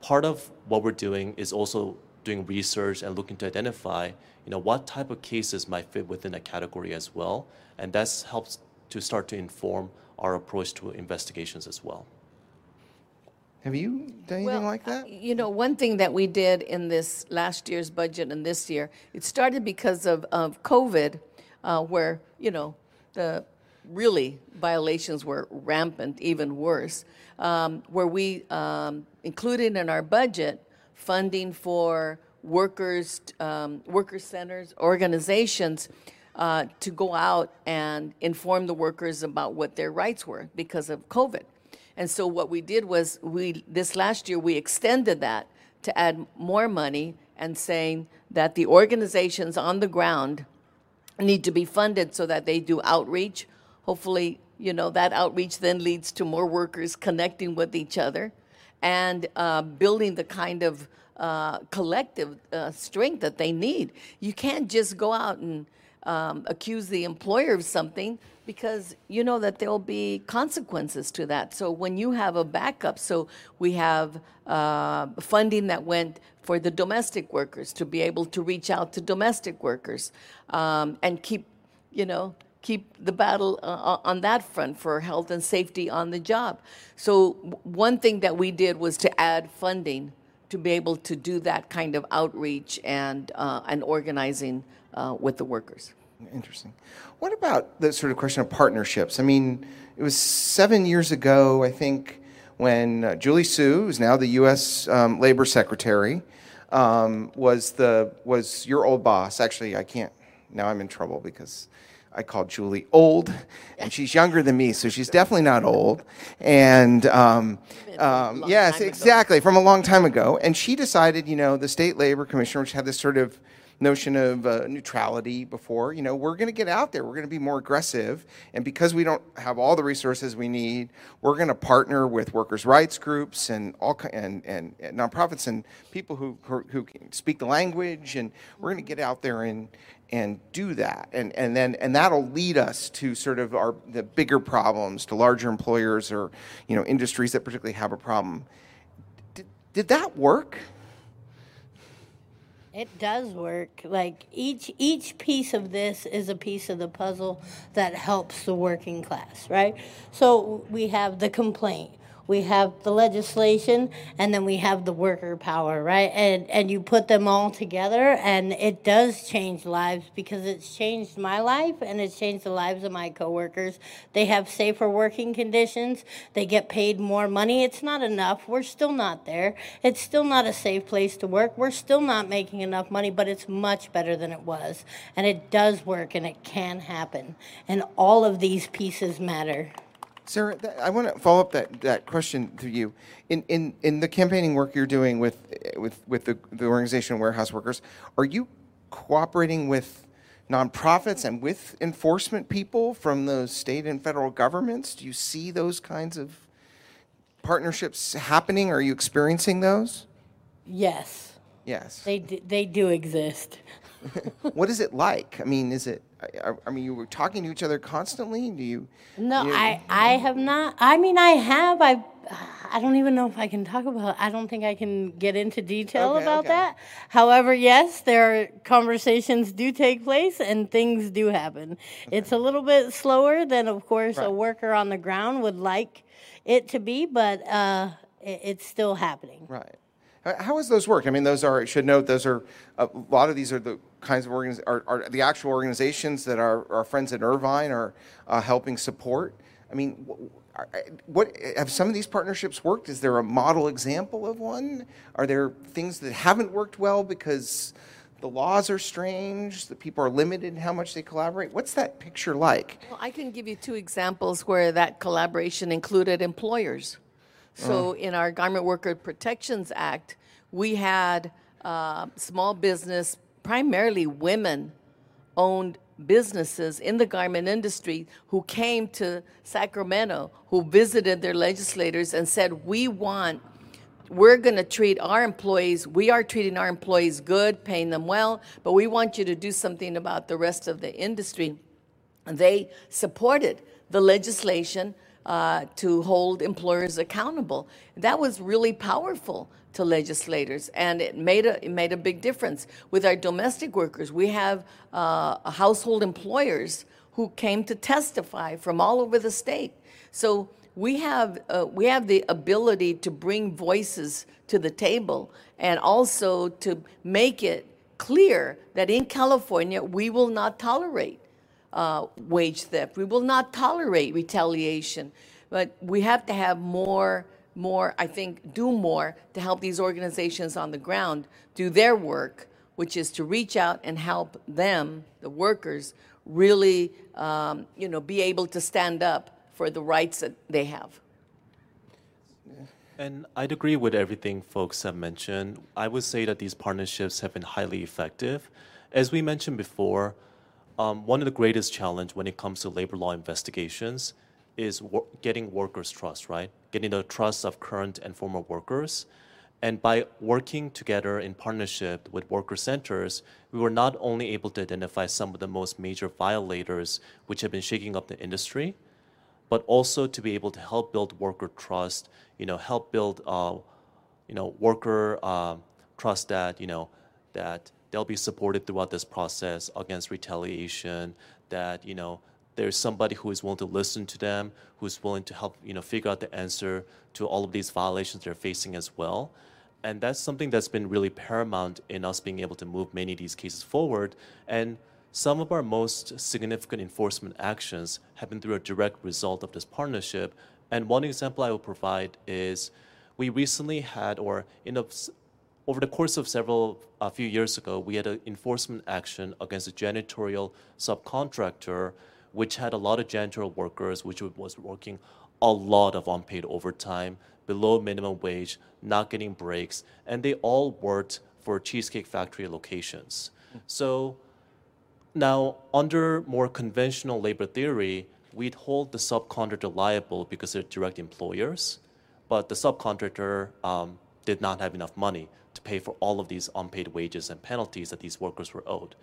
part of what we're doing is also doing research and looking to identify, you know, what type of cases might fit within a category as well, and that helps to start to inform our approach to investigations as well. Have you done anything Well, like that? You know, one thing that we did in this last year's budget and this year, it started because of, of COVID, uh, where, you know, the really violations were rampant, even worse, um, where we um, included in our budget funding for workers, um, worker centers, organizations uh, to go out and inform the workers about what their rights were because of COVID. And so what we did was we this last year we extended that to add more money and saying that the organizations on the ground need to be funded so that they do outreach. Hopefully, you know, that outreach then leads to more workers connecting with each other and uh, building the kind of uh, collective uh, strength that they need. You can't just go out and um, accuse the employer of something because you know that there'll be consequences to that. So when you have a backup, so we have uh, funding that went for the domestic workers to be able to reach out to domestic workers um, and keep, you know, keep the battle uh, on that front for health and safety on the job. So one thing that we did was to add funding to be able to do that kind of outreach and uh, and organizing uh, with the workers. Interesting. What about the sort of question of partnerships? I mean, it was seven years ago, I think, when uh, Julie Su, who's now the U.S. Um, Labor Secretary, um, was the was your old boss. Actually, I can't. Now I'm in trouble because I called Julie old, and she's younger than me, so she's definitely not old. And um, um, yes, exactly, from a long time ago. And she decided, you know, the state labor commissioner, which had this sort of notion of uh, neutrality before, you know, we're going to get out there, we're going to be more aggressive, and because we don't have all the resources we need, we're going to partner with workers' rights groups and all and, and, and nonprofits and people who, who speak the language, and we're going to get out there and and do that. And, and then and that'll lead us to sort of our the bigger problems to larger employers or you know industries that particularly have a problem. Did, did that work It does work. Like each each piece of this is a piece of the puzzle that helps the working class, right? So we have the complaint. We have the legislation, and then we have the worker power, right? And and you put them all together, and it does change lives because it's changed my life and it's changed the lives of my coworkers. They have safer working conditions. They get paid more money. It's not enough. We're still not there. It's still not a safe place to work. We're still not making enough money, but it's much better than it was, and it does work, and it can happen. And all of these pieces matter. Sara, that, I want to follow up that, that question to you. In, in, in the campaigning work you're doing with, with, with the, the organization Warehouse Workers, are you cooperating with nonprofits and with enforcement people from the state and federal governments? Do you see those kinds of partnerships happening? Are you experiencing those? Yes, Yes. they they do exist. [laughs] what is it like? I mean, is it? I, I mean, you were talking to each other constantly. Do you? No, you- I I have not. I mean, I have. I I don't even know if I can talk about. I don't think I can get into detail Okay, about okay. that. However, yes, there are conversations do take place and things do happen. It's a little bit slower than, of course, a worker on the ground would like it to be, but uh, it, it's still happening. Right. How- does those work? I mean, those are, I should note, those are, a lot of these are the kinds of organiz, are, are the actual organizations that our, our friends at Irvine are uh, helping support. I mean, wh- are- what, have some of these partnerships worked? Is there a model example of one? Are there things that haven't worked well because the laws are strange, that people are limited in how much they collaborate? What's that picture like? Well, I can give you two examples where that collaboration included employers. So, in our Garment Worker Protections Act, we had uh, small business, primarily women owned businesses in the garment industry who came to Sacramento, who visited their legislators and said, We want we're going to treat our employees, we are treating our employees good, paying them well, but we want you to do something about the rest of the industry. And they supported the legislation uh, to hold employers accountable. That was really powerful to legislators, and it made a it made a big difference with our domestic workers. We have uh, household employers who came to testify from all over the state. So we have uh, we have the ability to bring voices to the table and also to make it clear that in California we will not tolerate uh, wage theft. We will not tolerate retaliation. But we have to have more, more. I think, do more to help these organizations on the ground do their work, which is to reach out and help them, the workers, really, um, you know, be able to stand up for the rights that they have. And I'd agree with everything folks have mentioned. I would say that these partnerships have been highly effective. As we mentioned before, um, one of the greatest challenge when it comes to labor law investigations is wor- getting workers' trust, right? Getting the trust of current and former workers. And by working together in partnership with worker centers, we were not only able to identify some of the most major violators which have been shaking up the industry, but also to be able to help build worker trust, you know, help build, uh, you know, worker um, trust that, you know, that they'll be supported throughout this process against retaliation, that, you know, there's somebody who is willing to listen to them, who's willing to help, you know, figure out the answer to all of these violations they're facing as well. And that's something that's been really paramount in us being able to move many of these cases forward. And some of our most significant enforcement actions have been through a direct result of this partnership. And one example I will provide is we recently had, or in a, over the course of several, a few years ago, we had an enforcement action against a janitorial subcontractor, which had a lot of janitorial workers, which was working a lot of unpaid overtime, below minimum wage, not getting breaks, and they all worked for Cheesecake Factory locations. So now, under more conventional labor theory, we'd hold the subcontractor liable because they're direct employers, but the subcontractor um, did not have enough money to pay for all of these unpaid wages and penalties that these workers were owed.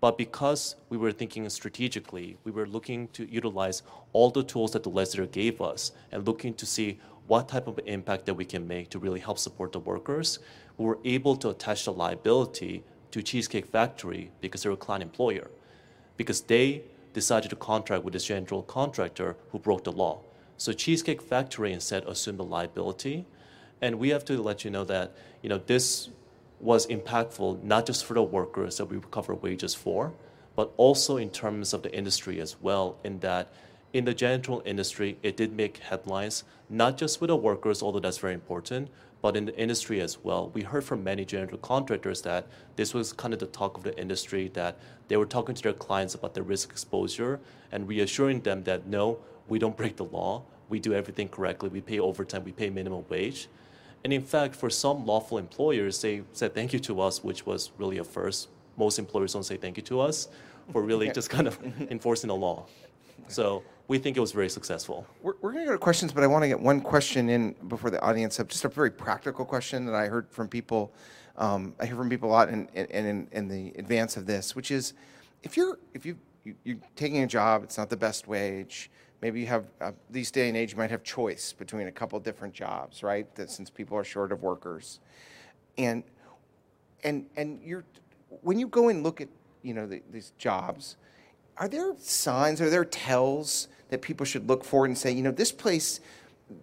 But because we were thinking strategically, we were looking to utilize all the tools that the legislature gave us and looking to see what type of impact that we can make to really help support the workers. We were able to attach the liability to Cheesecake Factory because they're a client employer, because they decided to contract with this general contractor who broke the law. So Cheesecake Factory instead assumed the liability, and we have to let you know that you know this was impactful not just for the workers that we recover wages for, but also in terms of the industry as well. In that, in the janitorial industry, it did make headlines not just with the workers, although that's very important, but in the industry as well. We heard from many janitorial contractors that this was kind of the talk of the industry, that they were talking to their clients about their risk exposure and reassuring them that no, we don't break the law, we do everything correctly, we pay overtime, we pay minimum wage. And in fact, for some lawful employers, they said thank you to us, which was really a first. Most employers don't say thank you to us for really just kind of [laughs] enforcing the law. So we think it was very successful. We're, we're going to go to questions, but I want to get one question in before the audience. Just a very practical question that I heard from people. Um, I hear from people a lot in, in, in, in the advance of this, which is if you're if you, you you're taking a job, it's not the best wage. Maybe you have uh, these day and age, you might have choice between a couple different jobs, right? That since people are short of workers, and and and you're when you go and look at you know the, these jobs, are there signs, are there tells that people should look for and say, you know, this place,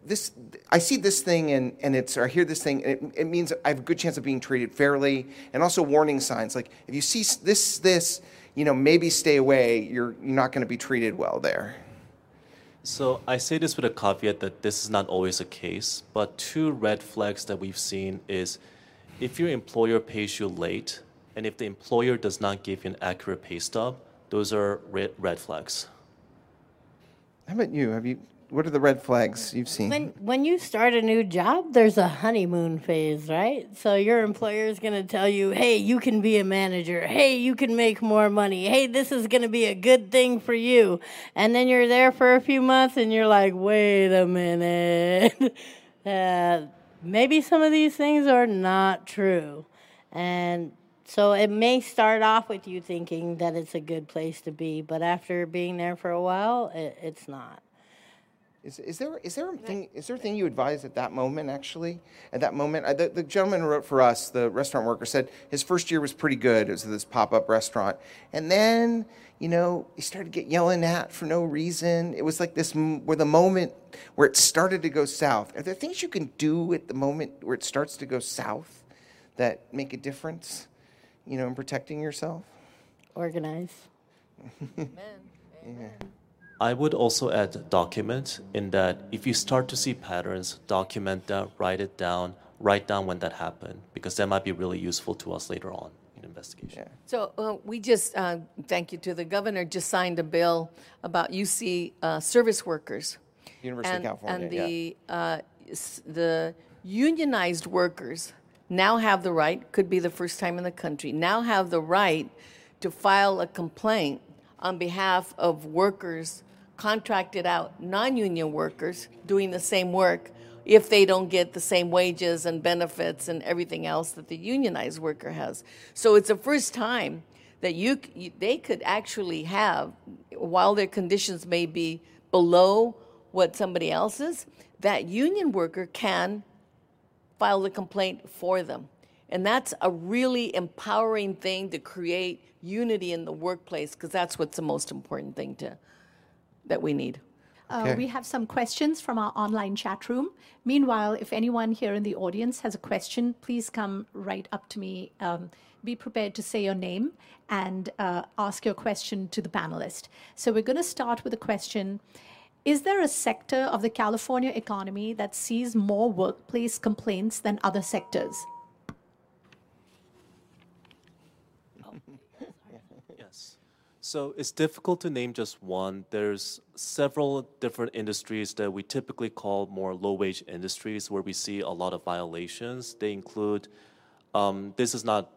this I see this thing and, and it's or I hear this thing, and it, it means I have a good chance of being treated fairly, and also warning signs like if you see this this, you know, maybe stay away. You're you're not going to be treated well there. So I say this with a caveat that this is not always the case, but two red flags that we've seen is if your employer pays you late and if the employer does not give you an accurate pay stub, those are red, red flags. How about you? Have you? What are the red flags you've seen? When when you start a new job, there's a honeymoon phase, right? So your employer is going to tell you, "Hey, you can be a manager. Hey, you can make more money. Hey, this is going to be a good thing for you." And then you're there for a few months, and you're like, "Wait a minute." [laughs] uh, maybe some of these things are not true, and so it may start off with you thinking that it's a good place to be, but after being there for a while, it, it's not. Is, is there is there a thing is there a thing you advise at that moment actually? At that moment? I, the, the gentleman who wrote for us the restaurant worker said his first year was pretty good. It was this pop up restaurant. And then you know he started to get yelling at for no reason. It was like this where the moment where it started to go south. Are there things you can do at the moment where it starts to go south that make a difference you know in protecting yourself? Organize. [laughs] Amen. Amen. I would also add document in that if you start to see patterns, document that, write it down, write down when that happened, because that might be really useful to us later on in investigation. yeah So uh, we just, uh, thank you to the governor, just signed a bill about UC uh, service workers. University and, of California And yeah. the, uh, s- the unionized workers now have the right, could be the first time in the country, now have the right to file a complaint on behalf of workers contracted out, non-union workers doing the same work if they don't get the same wages and benefits and everything else that the unionized worker has. So it's the first time that you they could actually have, while their conditions may be below what somebody else's, that union worker can file the complaint for them. And that's a really empowering thing to create unity in the workplace because that's what's the most important thing to that we need. Uh, we have some questions from our online chat room. Meanwhile, if anyone here in the audience has a question, please come right up to me. Um, be prepared to say your name and uh, ask your question to the panelist. So, we're going to start with a question Is there a sector of the California economy that sees more workplace complaints than other sectors? Yes. So it's difficult to name just one. There's several different industries that we typically call more low wage industries where we see a lot of violations. They include, um, this is not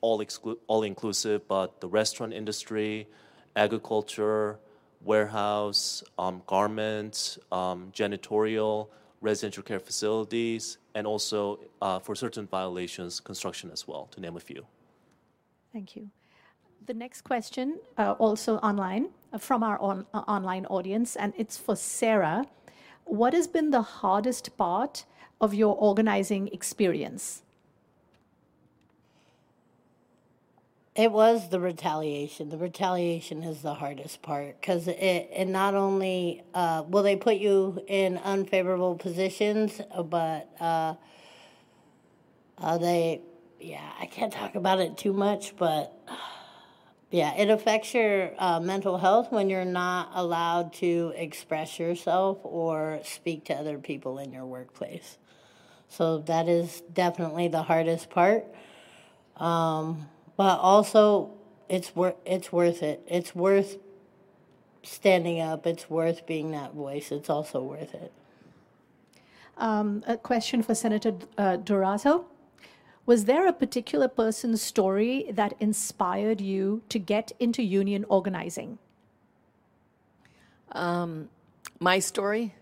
all, exclu- all inclusive, but the restaurant industry, agriculture, warehouse, um, um, janitorial, residential care facilities, and also uh, for certain violations, construction as well, to name a few. Thank you. The next question, uh, also online, uh, from our on, uh, online audience, and it's for Sara. What has been the hardest part of your organizing experience? It was the retaliation. The retaliation is the hardest part because it, it not only uh, will they put you in unfavorable positions, but uh, uh, they, yeah, I can't talk about it too much, but yeah, it affects your uh, mental health when you're not allowed to express yourself or speak to other people in your workplace. So that is definitely the hardest part. Um, but also, it's worth it's worth it. It's worth standing up. It's worth being that voice. It's also worth it. Um, a question for Senator uh, Durazo. Was there a particular person's story that inspired you to get into union organizing? Um, my story,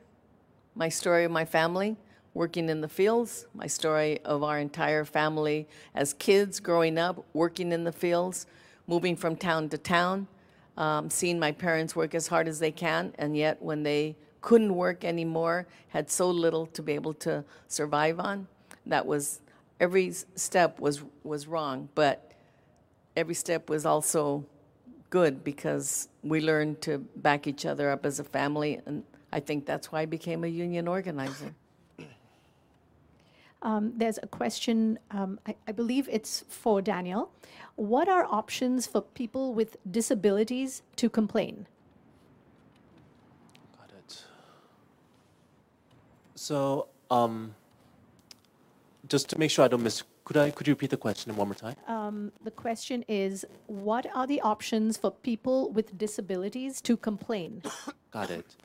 my story of my family working in the fields, my story of our entire family as kids growing up, working in the fields, moving from town to town, um, seeing my parents work as hard as they can, and yet when they couldn't work anymore, had so little to be able to survive on. That was every step was was wrong, but every step was also good because we learned to back each other up as a family, and I think that's why I became a union organizer. [coughs] Um, there's a question, um, I, I believe it's for Daniel. What are options for people with disabilities to complain? Got it. So, um, just to make sure I don't miss, could I could you repeat the question one more time? Um, the question is What are the options for people with disabilities to complain? [coughs] Got it.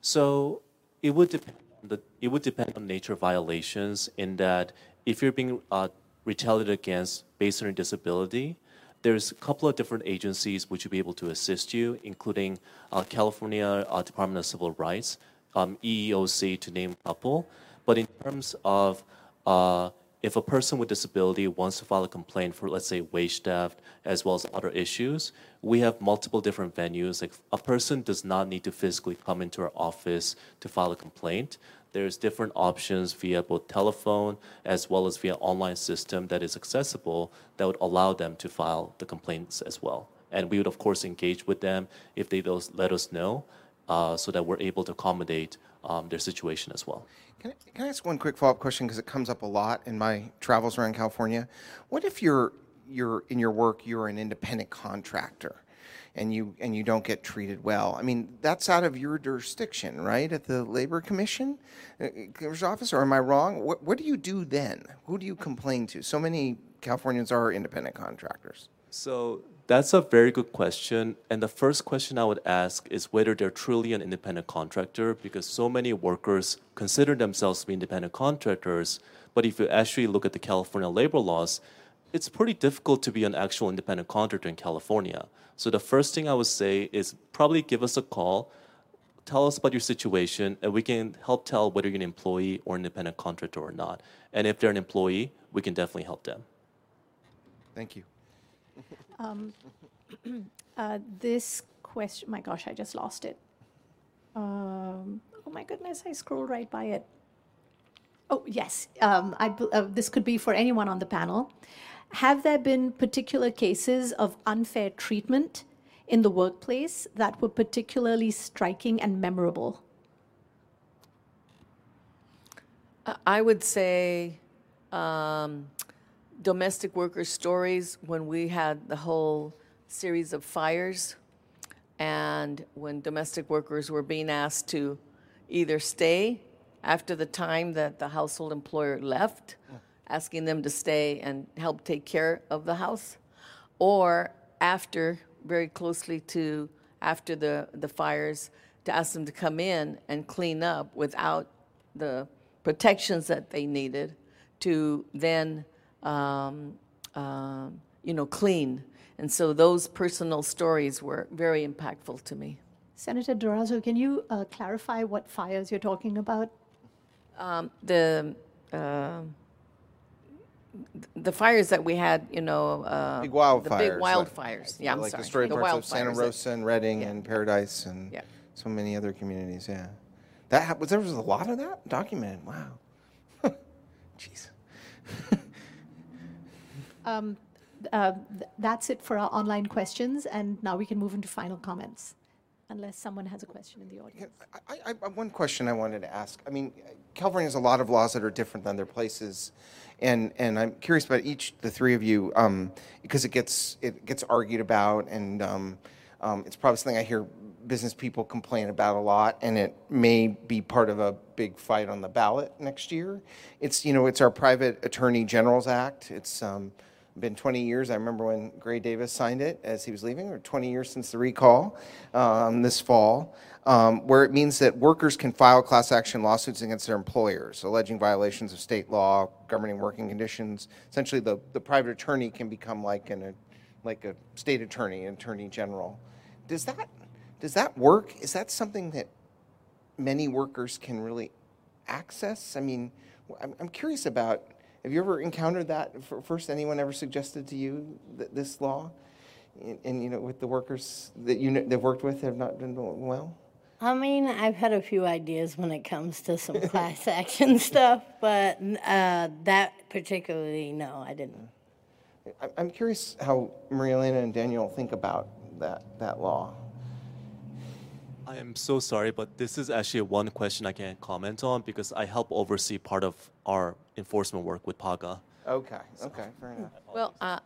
So it would depend. on The, it would depend on nature of violations. In that, if you're being uh, retaliated against based on your disability, there's a couple of different agencies which will be able to assist you, including uh, California uh, Department of Civil Rights, um, EEOC, to name a couple. But in terms of uh, if a person with disability wants to file a complaint for, let's say, wage theft as well as other issues, we have multiple different venues. Like a person does not need to physically come into our office to file a complaint. There's different options via both telephone as well as via online system that is accessible that would allow them to file the complaints as well. And we would of course engage with them if they let us know, uh, so that we're able to accommodate um, their situation as well. Can I, can I ask one quick follow-up question because it comes up a lot in my travels around California? What if you're you're in your work you're an independent contractor and you and you don't get treated well? I mean, that's out of your jurisdiction, right? At the labor commission, uh, commissioner's office, or am I wrong? What what do you do then? Who do you complain to? So many Californians are independent contractors. So that's a very good question. And the first question I would ask is whether they're truly an independent contractor, because so many workers consider themselves to be independent contractors. But if you actually look at the California labor laws, it's pretty difficult to be an actual independent contractor in California. So the first thing I would say is probably give us a call, tell us about your situation, and we can help tell whether you're an employee or an independent contractor or not. And if they're an employee, we can definitely help them. Thank you. [clears throat] Uh, this question, my gosh, I just lost it. Um, oh my goodness, I scrolled right by it. Oh, yes. Um, I, uh, this could be for anyone on the panel. Have there been particular cases of unfair treatment in the workplace that were particularly striking and memorable? I would say um, domestic worker stories when we had the whole series of fires and when domestic workers were being asked to either stay after the time that the household employer left, asking them to stay and help take care of the house, or after, very closely to after the, the fires, to ask them to come in and clean up without the protections that they needed to then, um, um, you know, clean. And so those personal stories were very impactful to me. Senator Durazo, can you uh, clarify what fires you're talking about? Um, the uh, the fires that we had, you know, uh, Big wildfires. The big like- wildfires. yeah, I'm like sorry. destroyed the parts of Santa Rosa and Redding yeah. and Paradise and Yeah. so many other communities. Yeah, that hap- was there was a lot of that documented. Wow, [laughs] jeez. [laughs] uh, th- that's it for our online questions, and now we can move into final comments, unless someone has a question in the audience. I, I, I, one question I wanted to ask. I mean, California has a lot of laws that are different than other places, and and I'm curious about each the three of you um, because it gets it gets argued about, and um, um, it's probably something I hear business people complain about a lot, and it may be part of a big fight on the ballot next year. It's you know it's our Private Attorney Generals Act. It's um, been 20 years. I remember when Gray Davis signed it as he was leaving, or 20 years since the recall um, this fall, um, where it means that workers can file class action lawsuits against their employers, alleging violations of state law governing working conditions. Essentially, the, the private attorney can become like an, a, like a state attorney, attorney general. Does that does that work? Is that something that many workers can really access? I mean, I'm, I'm curious about have you ever encountered that? First, anyone ever suggested to you that this law, and, and you know, with the workers that you know, they've worked with, have not been doing well? I mean, I've had a few ideas when it comes to some [laughs] class action stuff, but uh, that particularly, no, I didn't. I'm curious how Maria Elena and Daniel think about that, that law. I am so sorry, but this is actually one question I can't comment on because I help oversee part of our enforcement work with PAGA. Okay, okay, fair enough. [laughs] Well, uh,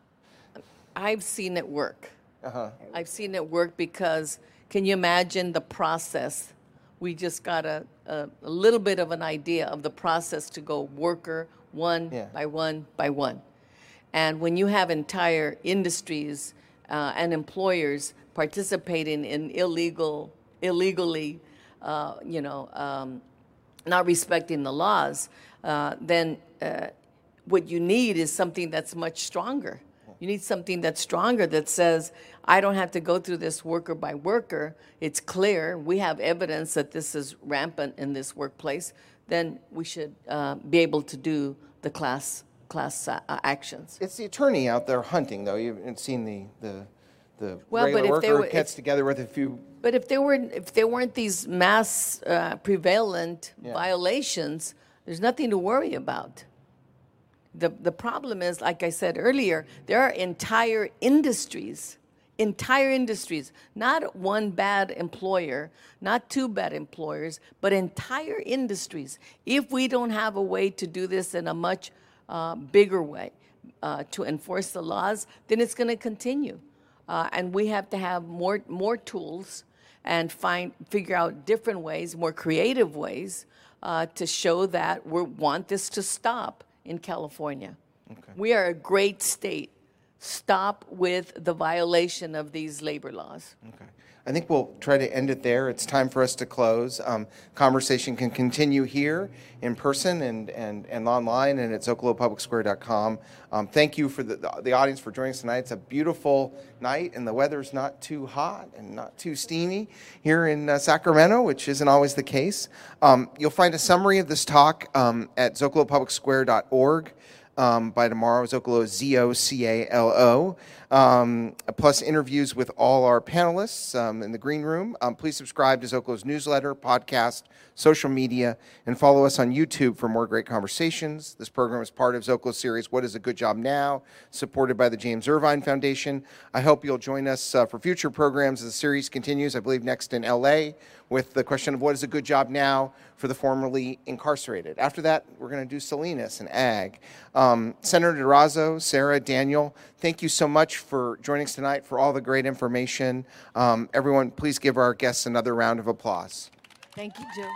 I've seen it work. Uh-huh. I've seen it work because can you imagine the process? We just got a, a, a little bit of an idea of the process to go worker one yeah. by one by one. And when you have entire industries uh, and employers participating in illegal illegally, uh, you know, um, not respecting the laws, uh, then uh, what you need is something that's much stronger. You need something that's stronger that says, I don't have to go through this worker by worker. It's clear. We have evidence that this is rampant in this workplace. Then we should uh, be able to do the class class uh, actions. It's the attorney out there hunting, though. You've seen the the the well, regular worker were, gets together with a few. But if there were if there weren't these mass uh, prevalent yeah. violations, there's nothing to worry about. The the problem is, like I said earlier, there are entire industries, entire industries, not one bad employer, not two bad employers, but entire industries. If we don't have a way to do this in a much uh, bigger way uh, to enforce the laws, then it's going to continue. Uh, and we have to have more, more tools and find, figure out different ways, more creative ways uh, to show that we want this to stop in California. Okay. We are a great state. Stop with the violation of these labor laws. Okay. I think we'll try to end it there. It's time for us to close. Um, conversation can continue here in person and, and, and online and at zocalopublicsquare.com. Um, thank you for the, the, audience for joining us tonight. It's a beautiful night and the weather's not too hot and not too steamy here in uh, Sacramento, which isn't always the case. Um, you'll find a summary of this talk um, at zocalopublicsquare.org um, by tomorrow. Zocalo, Z O C A L O. Um, plus interviews with all our panelists um, in the green room. Um, please subscribe to Zocalo's newsletter, podcast, social media, and follow us on YouTube for more great conversations. This program is part of Zocalo's series, What is a Good Job Now, supported by the James Irvine Foundation. I hope you'll join us uh, for future programs as the series continues, I believe next in LA, with the question of what is a good job now for the formerly incarcerated. After that, we're going to do Salinas and Ag. Um, Senator Durazo, Sara, Daniel, thank you so much for joining us tonight, for all the great information. Um, everyone, please give our guests another round of applause. Thank you, Joe.